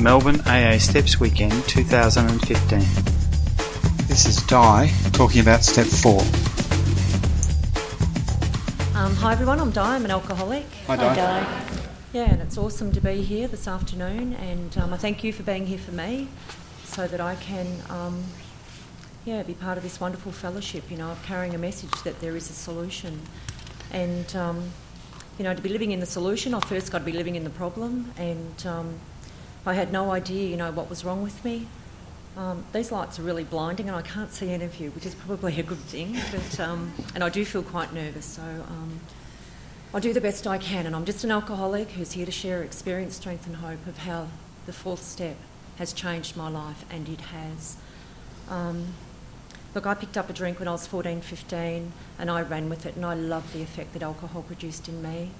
Melbourne AA Steps Weekend 2015. This is Di talking about step four. Um, hi everyone, I'm Di, I'm an alcoholic. Hi, Di. Yeah, and it's awesome to be here this afternoon, and um, I thank you for being here for me so that I can um, yeah, be part of this wonderful fellowship, you know, of carrying a message that there is a solution. And, um, you know, to be living in the solution, I first got to be living in the problem, and um, I had no idea, you know, what was wrong with me. Um, these lights are really blinding, and I can't see any of you, which is probably a good thing. But um, and I do feel quite nervous, so um, I do the best I can. And I'm just an alcoholic who's here to share experience, strength, and hope of how the fourth step has changed my life, and it has. Um, look, I picked up a drink when I was 14, 15, and I ran with it, and I loved the effect that alcohol produced in me.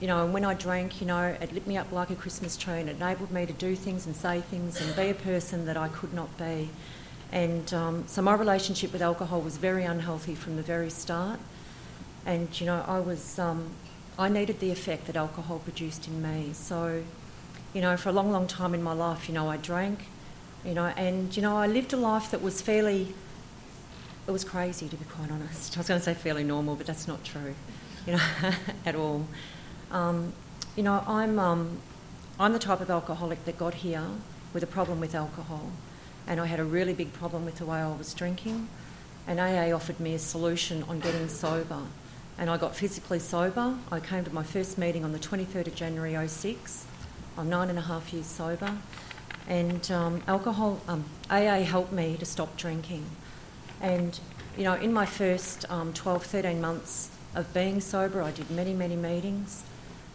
You know, and when I drank, you know, it lit me up like a Christmas tree and it enabled me to do things and say things and be a person that I could not be. And um, so my relationship with alcohol was very unhealthy from the very start. And, you know, I was, um, I needed the effect that alcohol produced in me. So, you know, for a long, long time in my life, you know, I drank, you know, and, you know, I lived a life that was fairly, it was crazy to be quite honest. I was going to say fairly normal, but that's not true, you know, at all. Um, you know, I'm, um, I'm the type of alcoholic that got here with a problem with alcohol, and I had a really big problem with the way I was drinking. And AA offered me a solution on getting sober, and I got physically sober. I came to my first meeting on the 23rd of January 06. I'm nine and a half years sober, and um, alcohol um, AA helped me to stop drinking. And you know, in my first um, 12, 13 months of being sober, I did many, many meetings.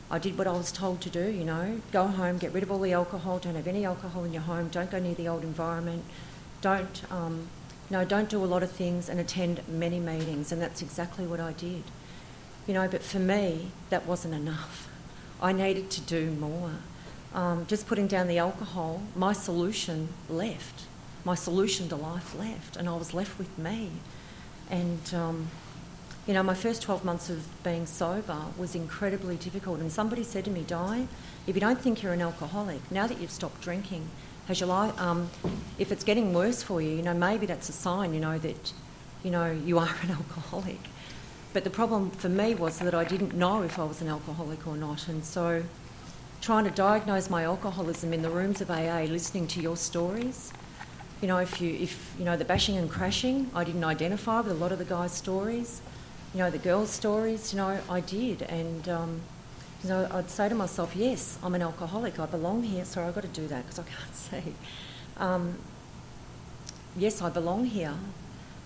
I did what I was told to do, you know, go home, get rid of all the alcohol, don't have any alcohol in your home, don't go near the old environment, don't, um, no, don't do a lot of things and attend many meetings. And that's exactly what I did. You know, but for me, that wasn't enough. I needed to do more. Um, just putting down the alcohol, my solution left. My solution to life left, and I was left with me. And, um, you know, my first 12 months of being sober was incredibly difficult. And somebody said to me, Di, if you don't think you're an alcoholic, now that you've stopped drinking, has your life, um, if it's getting worse for you, you know, maybe that's a sign, you know, that, you know, you are an alcoholic. But the problem for me was that I didn't know if I was an alcoholic or not. And so trying to diagnose my alcoholism in the rooms of AA, listening to your stories, you know, if you, if, you know, the bashing and crashing, I didn't identify with a lot of the guys' stories you know, the girls' stories, you know, I did. And, um, you know, I'd say to myself, yes, I'm an alcoholic, I belong here, so I've got to do that because I can't see. Um, yes, I belong here.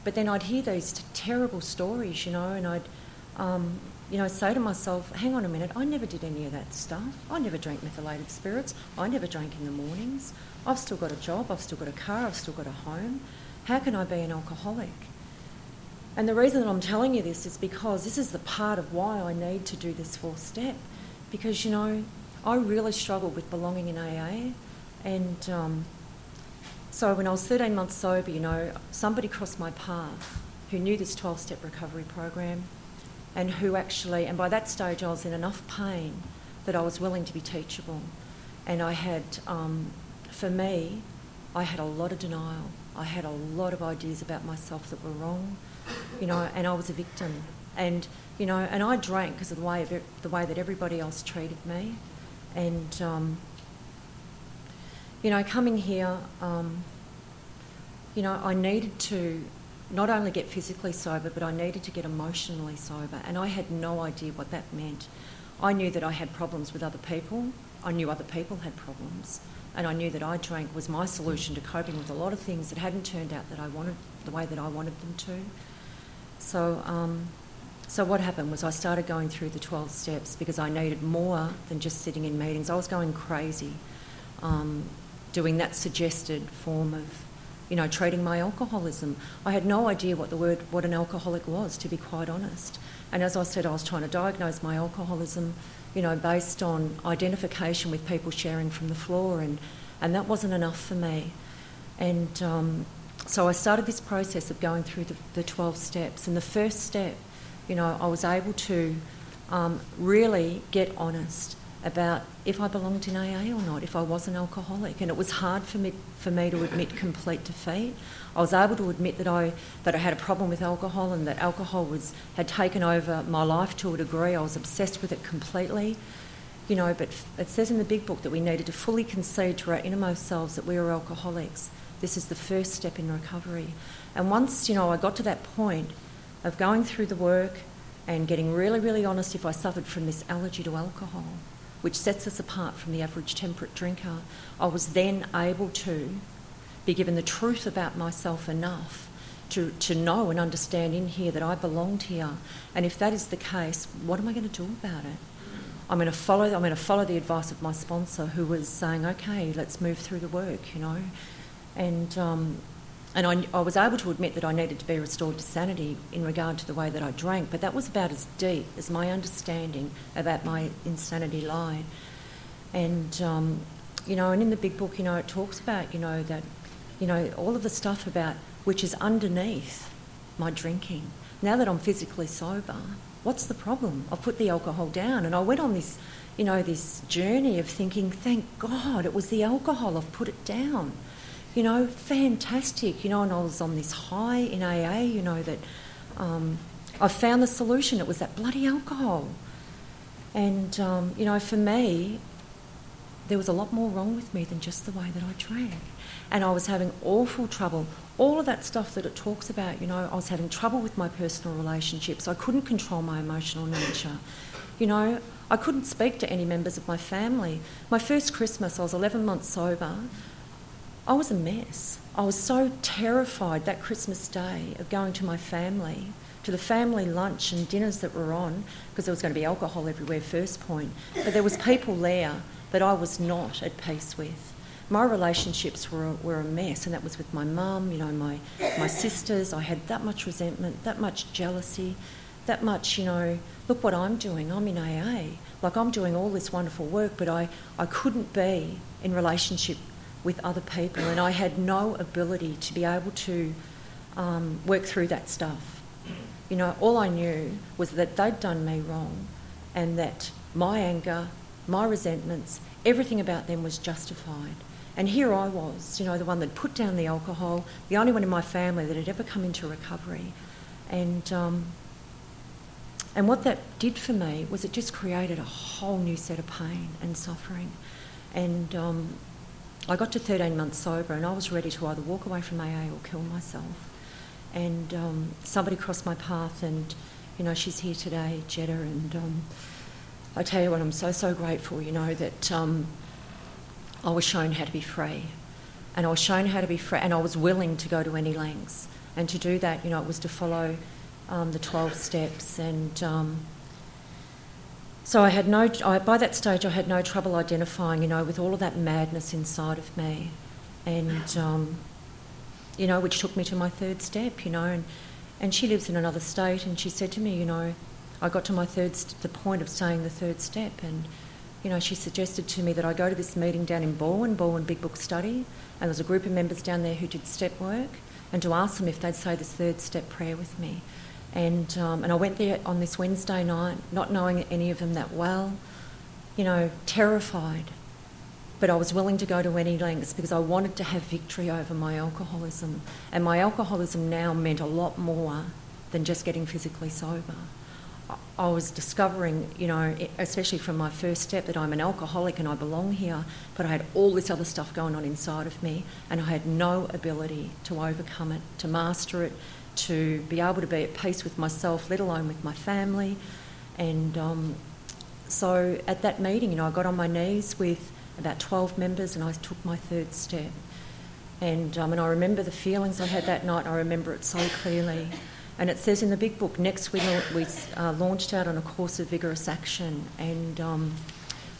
But then I'd hear these terrible stories, you know, and I'd, um, you know, say to myself, hang on a minute, I never did any of that stuff. I never drank methylated spirits. I never drank in the mornings. I've still got a job, I've still got a car, I've still got a home. How can I be an alcoholic? And the reason that I'm telling you this is because this is the part of why I need to do this fourth step. Because, you know, I really struggled with belonging in AA. And um, so when I was 13 months sober, you know, somebody crossed my path who knew this 12 step recovery program and who actually, and by that stage I was in enough pain that I was willing to be teachable. And I had, um, for me, I had a lot of denial. I had a lot of ideas about myself that were wrong you know, and I was a victim. And, you know, and I drank because of the way, the way that everybody else treated me. And, um, you know, coming here, um, you know, I needed to not only get physically sober, but I needed to get emotionally sober. And I had no idea what that meant. I knew that I had problems with other people. I knew other people had problems. And I knew that I drank was my solution to coping with a lot of things that hadn't turned out that I wanted the way that I wanted them to. So, um, so what happened was I started going through the 12 steps because I needed more than just sitting in meetings. I was going crazy um, doing that suggested form of, you know, treating my alcoholism. I had no idea what the word, what an alcoholic was, to be quite honest. And as I said, I was trying to diagnose my alcoholism, you know, based on identification with people sharing from the floor, and, and that wasn't enough for me. And um, so I started this process of going through the, the 12 steps. And the first step, you know, I was able to um, really get honest about if I belonged in AA or not, if I was an alcoholic. And it was hard for me, for me to admit complete defeat. I was able to admit that I, that I had a problem with alcohol and that alcohol was, had taken over my life to a degree. I was obsessed with it completely. You know, but it says in the big book that we needed to fully concede to our innermost selves that we were alcoholics. This is the first step in recovery. And once, you know, I got to that point of going through the work and getting really, really honest if I suffered from this allergy to alcohol, which sets us apart from the average temperate drinker, I was then able to be given the truth about myself enough to, to know and understand in here that I belonged here. And if that is the case, what am I going to do about it? I'm going to follow. I'm going to follow the advice of my sponsor, who was saying, "Okay, let's move through the work," you know, and um, and I, I, was able to admit that I needed to be restored to sanity in regard to the way that I drank, but that was about as deep as my understanding about my insanity lie. And, um, you know, and in the big book, you know, it talks about, you know, that, you know, all of the stuff about which is underneath my drinking. Now that I'm physically sober, what's the problem? I've put the alcohol down. And I went on this, you know, this journey of thinking, thank God it was the alcohol, I've put it down you know, fantastic, you know, and I was on this high in AA, you know, that um, I found the solution. It was that bloody alcohol. And, um, you know, for me, there was a lot more wrong with me than just the way that I drank. And I was having awful trouble. All of that stuff that it talks about, you know, I was having trouble with my personal relationships. I couldn't control my emotional nature. You know, I couldn't speak to any members of my family. My first Christmas, I was 11 months sober. I was a mess. I was so terrified that Christmas day of going to my family, to the family lunch and dinners that were on, because there was going to be alcohol everywhere, first point. But there was people there that I was not at peace with. My relationships were, were a mess, and that was with my mum, you know, my, my sisters. I had that much resentment, that much jealousy, that much, you know, look what I'm doing. I'm in AA. Like, I'm doing all this wonderful work, but I, I couldn't be in relationship with other people, and I had no ability to be able to um, work through that stuff. You know, all I knew was that they'd done me wrong, and that my anger, my resentments, everything about them was justified. And here I was, you know, the one that put down the alcohol, the only one in my family that had ever come into recovery. And, um, and what that did for me was it just created a whole new set of pain and suffering. And um, I got to 13 months sober and I was ready to either walk away from AA or kill myself. And um, somebody crossed my path, and you know, she's here today, Jetta, and um, I tell you what, I'm so, so grateful, you know, that um, I was shown how to be free. And I was shown how to be free, and I was willing to go to any lengths. And to do that, you know, it was to follow um, the 12 steps and um, so I had no, I, by that stage, I had no trouble identifying, you know, with all of that madness inside of me, and um, you know, which took me to my third step, you know, and and she lives in another state, and she said to me, you know, I got to my third, st- the point of saying the third step, and you know, she suggested to me that I go to this meeting down in Balwyn, Balwyn Big Book Study, and there was a group of members down there who did step work, and to ask them if they'd say this third step prayer with me. And, um, and I went there on this Wednesday night, not knowing any of them that well, you know, terrified. But I was willing to go to any lengths because I wanted to have victory over my alcoholism. And my alcoholism now meant a lot more than just getting physically sober. I was discovering, you know, especially from my first step, that I'm an alcoholic and I belong here, but I had all this other stuff going on inside of me, and I had no ability to overcome it, to master it, to be able to be at peace with myself, let alone with my family. And um, so at that meeting, you know, I got on my knees with about 12 members and I took my third step. And, um, and I remember the feelings I had that night, I remember it so clearly. And it says in the big book, next we, we uh, launched out on a course of vigorous action. And um,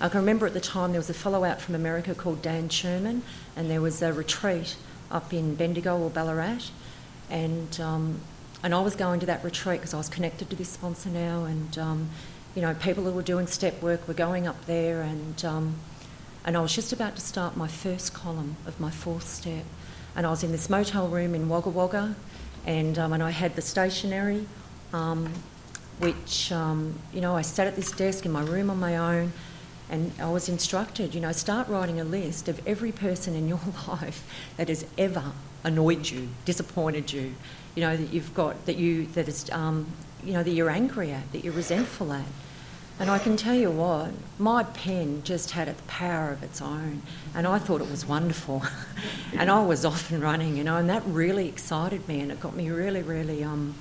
I can remember at the time there was a fellow out from America called Dan Sherman, and there was a retreat up in Bendigo or Ballarat and um, and I was going to that retreat because I was connected to this sponsor now, and um, you know people who were doing step work were going up there, and um, and I was just about to start my first column of my fourth step, and I was in this motel room in Wagga Wagga, and um, and I had the stationery, um, which um, you know I sat at this desk in my room on my own. And I was instructed, you know, start writing a list of every person in your life that has ever annoyed you, disappointed you, you know, that you've got, that you, that is, um, you know, that you're angry at, that you're resentful at. And I can tell you what, my pen just had a power of its own, and I thought it was wonderful. and I was off and running, you know, and that really excited me, and it got me really, really um,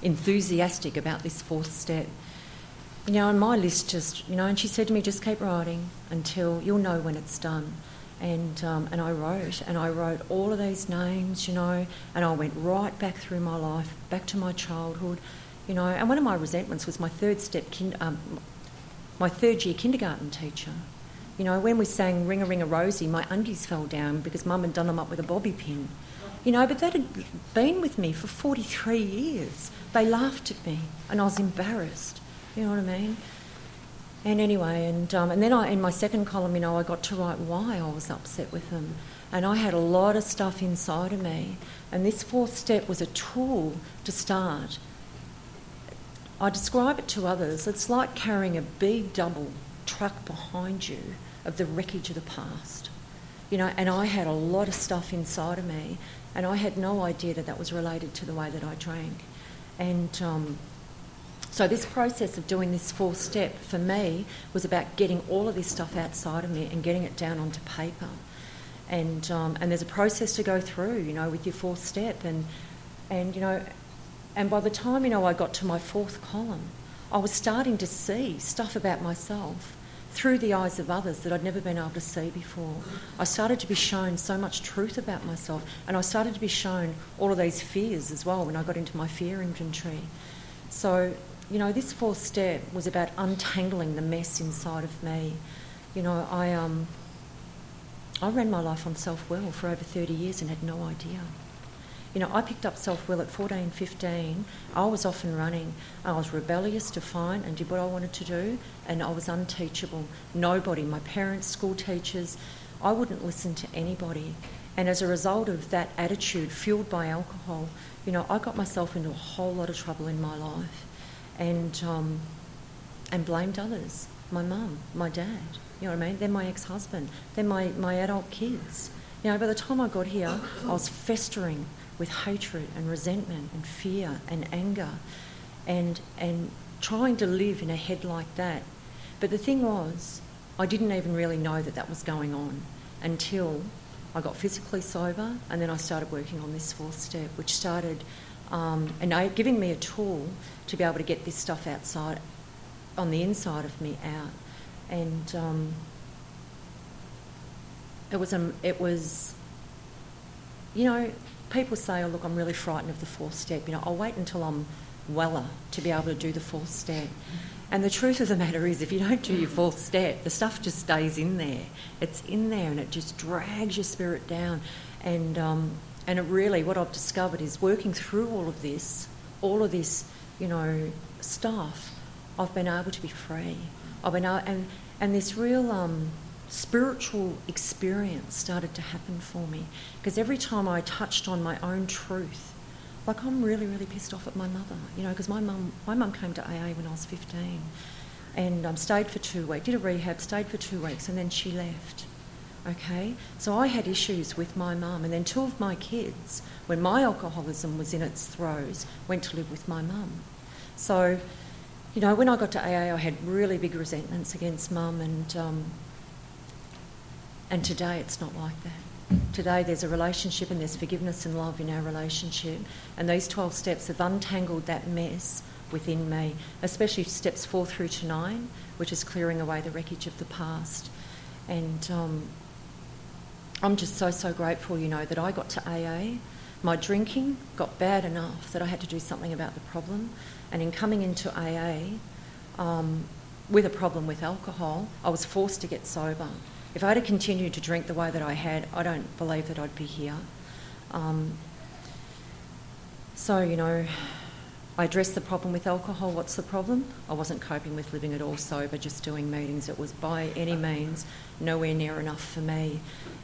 enthusiastic about this fourth step. You know, and my list just, you know, and she said to me, just keep writing until you'll know when it's done. And, um, and I wrote, and I wrote all of these names, you know, and I went right back through my life, back to my childhood, you know. And one of my resentments was my third step, um, my third year kindergarten teacher. You know, when we sang Ring a Ring a Rosie, my undies fell down because mum had done them up with a bobby pin. You know, but that had been with me for 43 years. They laughed at me and I was embarrassed. You know what I mean? And anyway, and, um, and then I, in my second column, you know, I got to write why I was upset with them. And I had a lot of stuff inside of me. And this fourth step was a tool to start I describe it to others. It's like carrying a big double truck behind you of the wreckage of the past. You know, and I had a lot of stuff inside of me, and I had no idea that that was related to the way that I drank. And um, so, this process of doing this fourth step for me was about getting all of this stuff outside of me and getting it down onto paper. And, um, and there's a process to go through, you know, with your fourth step. And, and you know, and by the time, you know, I got to my fourth column, I was starting to see stuff about myself through the eyes of others that I'd never been able to see before. I started to be shown so much truth about myself, and I started to be shown all of these fears as well when I got into my fear inventory. So, you know, this fourth step was about untangling the mess inside of me. You know, I um, I ran my life on self will for over 30 years and had no idea. You know, I picked up self will at 14, 15. I was off and running. I was rebellious, defiant, and did what I wanted to do, and I was unteachable. Nobody, my parents, school teachers, I wouldn't listen to anybody. And as a result of that attitude, fueled by alcohol, you know, I got myself into a whole lot of trouble in my life, and um, and blamed others. My mum, my dad, you know what I mean? They're my ex-husband, then my, my adult kids. You know, by the time I got here, I was festering with hatred and resentment and fear and anger and, and trying to live in a head like that. But the thing was, I didn't even really know that that was going on until I got physically sober and then I started working on this fourth step, which started um, and giving me a tool to be able to get this stuff outside, on the inside of me out. And um, it was, um, it was, you know, people say, oh, look, I'm really frightened of the fourth step. You know, I'll wait until I'm weller to be able to do the fourth step. And the truth of the matter is, if you don't do your fourth step, the stuff just stays in there. It's in there and it just drags your spirit down. And, um, and really, what I've discovered is working through all of this, all of this, you know, stuff, I've been able to be free. I've been able, and, and this real um, spiritual experience started to happen for me because every time I touched on my own truth, like I'm really, really pissed off at my mother, you know, because my mum, my mum came to AA when I was 15 and um, stayed for two weeks, did a rehab, stayed for two weeks, and then she left. Okay, so I had issues with my mum, and then two of my kids, when my alcoholism was in its throes, went to live with my mum. So, you know, when I got to AA, I had really big resentments against mum, and um, and today it's not like that. Today there's a relationship and there's forgiveness and love in our relationship. And these 12 steps have untangled that mess within me, especially steps four through to nine, which is clearing away the wreckage of the past. And um, I'm just so, so grateful, you know, that I got to AA. My drinking got bad enough that I had to do something about the problem. And in coming into AA um, with a problem with alcohol, I was forced to get sober. If I had continued to drink the way that I had, I don't believe that I'd be here. Um, so, you know, I addressed the problem with alcohol. What's the problem? I wasn't coping with living at all sober, just doing meetings. It was by any means nowhere near enough for me.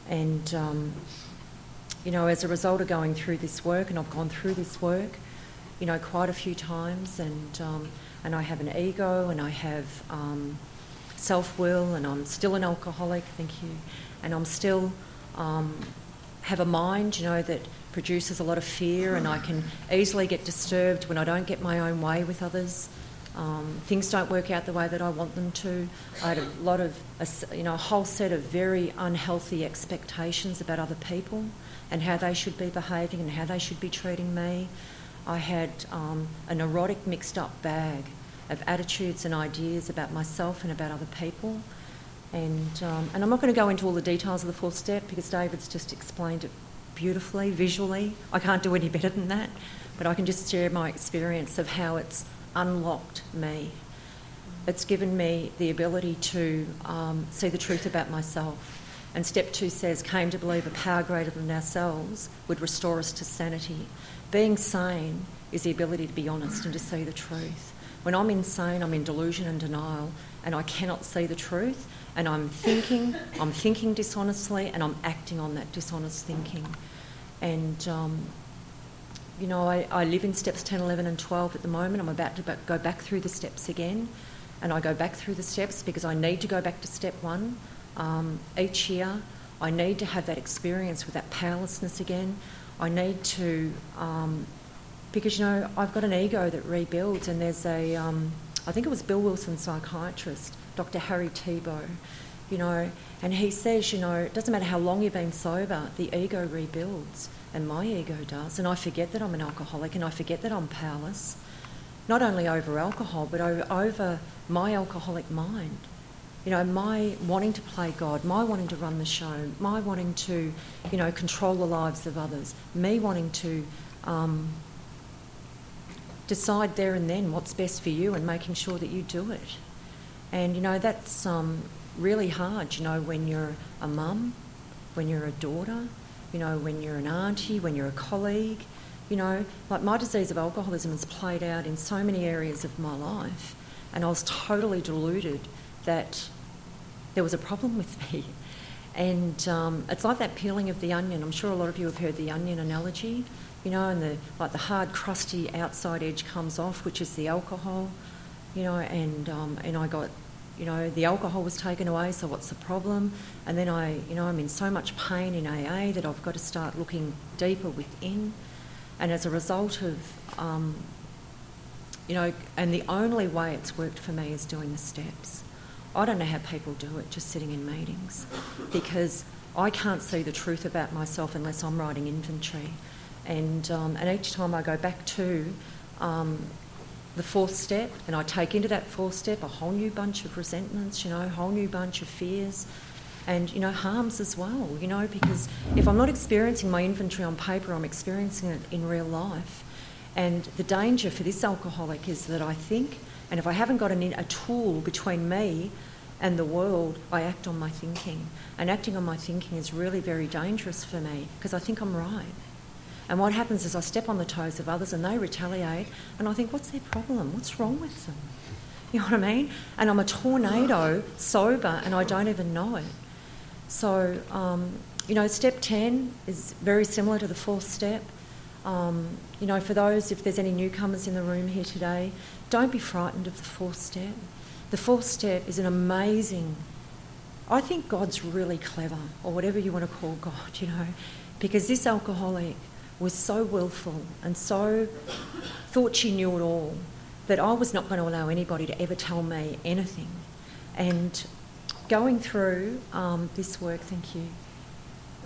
And, um, you know, as a result of going through this work, and I've gone through this work, you know, quite a few times, and, um, and I have an ego and I have. Um, self will, and I'm still an alcoholic, thank you, and I'm still um, have a mind, you know, that produces a lot of fear, and I can easily get disturbed when I don't get my own way with others. Um, things don't work out the way that I want them to. I had a lot of, you know, a whole set of very unhealthy expectations about other people and how they should be behaving and how they should be treating me. I had um, a neurotic, mixed up bag of attitudes and ideas about myself and about other people. And, um, and I'm not going to go into all the details of the fourth step because David's just explained it beautifully, visually. I can't do any better than that, but I can just share my experience of how it's unlocked me. It's given me the ability to um, see the truth about myself. And step two says, came to believe a power greater than ourselves would restore us to sanity. Being sane is the ability to be honest and to see the truth. When I'm insane, I'm in delusion and denial, and I cannot see the truth, and I'm thinking, I'm thinking dishonestly, and I'm acting on that dishonest thinking. And, um, you know, I, I live in steps 10, 11, and 12 at the moment. I'm about to go back through the steps again, and I go back through the steps because I need to go back to step one um, each year. I need to have that experience with that powerlessness again. I need to, um, because you know, I've got an ego that rebuilds, and there's a, um, I think it was Bill Wilson, psychiatrist, Dr. Harry Tiebout, you know, and he says, you know, it doesn't matter how long you've been sober, the ego rebuilds, and my ego does, and I forget that I'm an alcoholic, and I forget that I'm powerless, not only over alcohol, but over my alcoholic mind you know, my wanting to play God, my wanting to run the show, my wanting to, you know, control the lives of others, me wanting to um, decide there and then what's best for you and making sure that you do it. And, you know, that's um, really hard, you know, when you're a mum, when you're a daughter, you know, when you're an auntie, when you're a colleague. You know, like my disease of alcoholism has played out in so many areas of my life, and I was totally deluded that there was a problem with me. And um, it's like that peeling of the onion. I'm sure a lot of you have heard the onion analogy, you know, and the like the hard, crusty outside edge comes off, which is the alcohol, you know, and um, and I got, you know, the alcohol was taken away. So what's the problem? And then I, you know, I'm in so much pain in AA that I've got to start looking deeper within. And as a result of, um, you know, and the only way it's worked for me is doing the steps. I don't know how people do it just sitting in meetings because I can't see the truth about myself unless I'm writing inventory. And, um, and each time I go back to um, the fourth step and I take into that fourth step a whole new bunch of resentments, you know, a whole new bunch of fears and, you know, harms as well, you know, because if I'm not experiencing my inventory on paper, I'm experiencing it in real life. And the danger for this alcoholic is that I think and if I haven't got an, a tool between me and the world, I act on my thinking. And acting on my thinking is really very dangerous for me because I think I'm right. And what happens is I step on the toes of others and they retaliate, and I think, what's their problem? What's wrong with them? You know what I mean? And I'm a tornado, sober, and I don't even know it. So, um, you know, step 10 is very similar to the fourth step. Um, you know, for those, if there's any newcomers in the room here today, don't be frightened of the fourth step. The fourth step is an amazing, I think God's really clever, or whatever you want to call God, you know, because this alcoholic was so willful and so thought she knew it all that I was not going to allow anybody to ever tell me anything. And going through um, this work, thank you.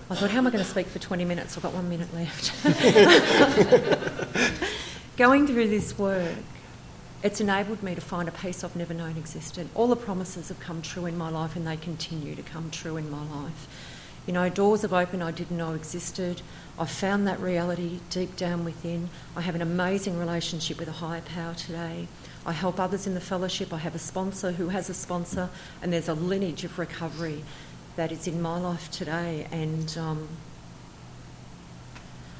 I thought, how am I going to speak for 20 minutes? I've got one minute left. going through this work, it's enabled me to find a peace I've never known existed. All the promises have come true in my life and they continue to come true in my life. You know, doors have opened I didn't know existed. I've found that reality deep down within. I have an amazing relationship with a higher power today. I help others in the fellowship. I have a sponsor who has a sponsor, and there's a lineage of recovery that is in my life today. And um,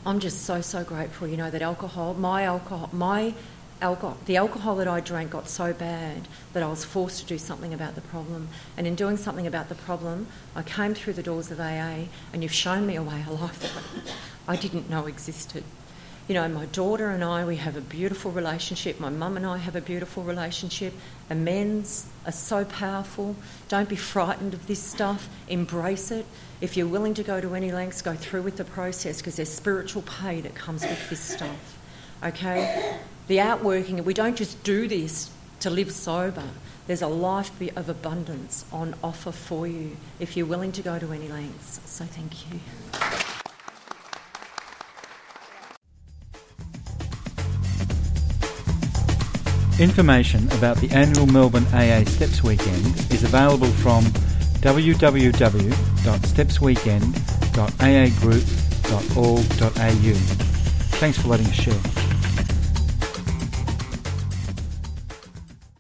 I'm just so, so grateful, you know, that alcohol, my alcohol, my alcohol, the alcohol that I drank got so bad that I was forced to do something about the problem. And in doing something about the problem, I came through the doors of AA, and you've shown me a way of life that I didn't know existed. you know, my daughter and I, we have a beautiful relationship. My mum and I have a beautiful relationship. Amends are so powerful. Don't be frightened of this stuff. Embrace it. If you're willing to go to any lengths, go through with the process because there's spiritual pay that comes with this stuff. Okay? The outworking, we don't just do this to live sober. There's a life of abundance on offer for you if you're willing to go to any lengths. So thank you. Information about the annual Melbourne AA Steps Weekend is available from www.stepsweekend.aagroup.org.au. Thanks for letting us share.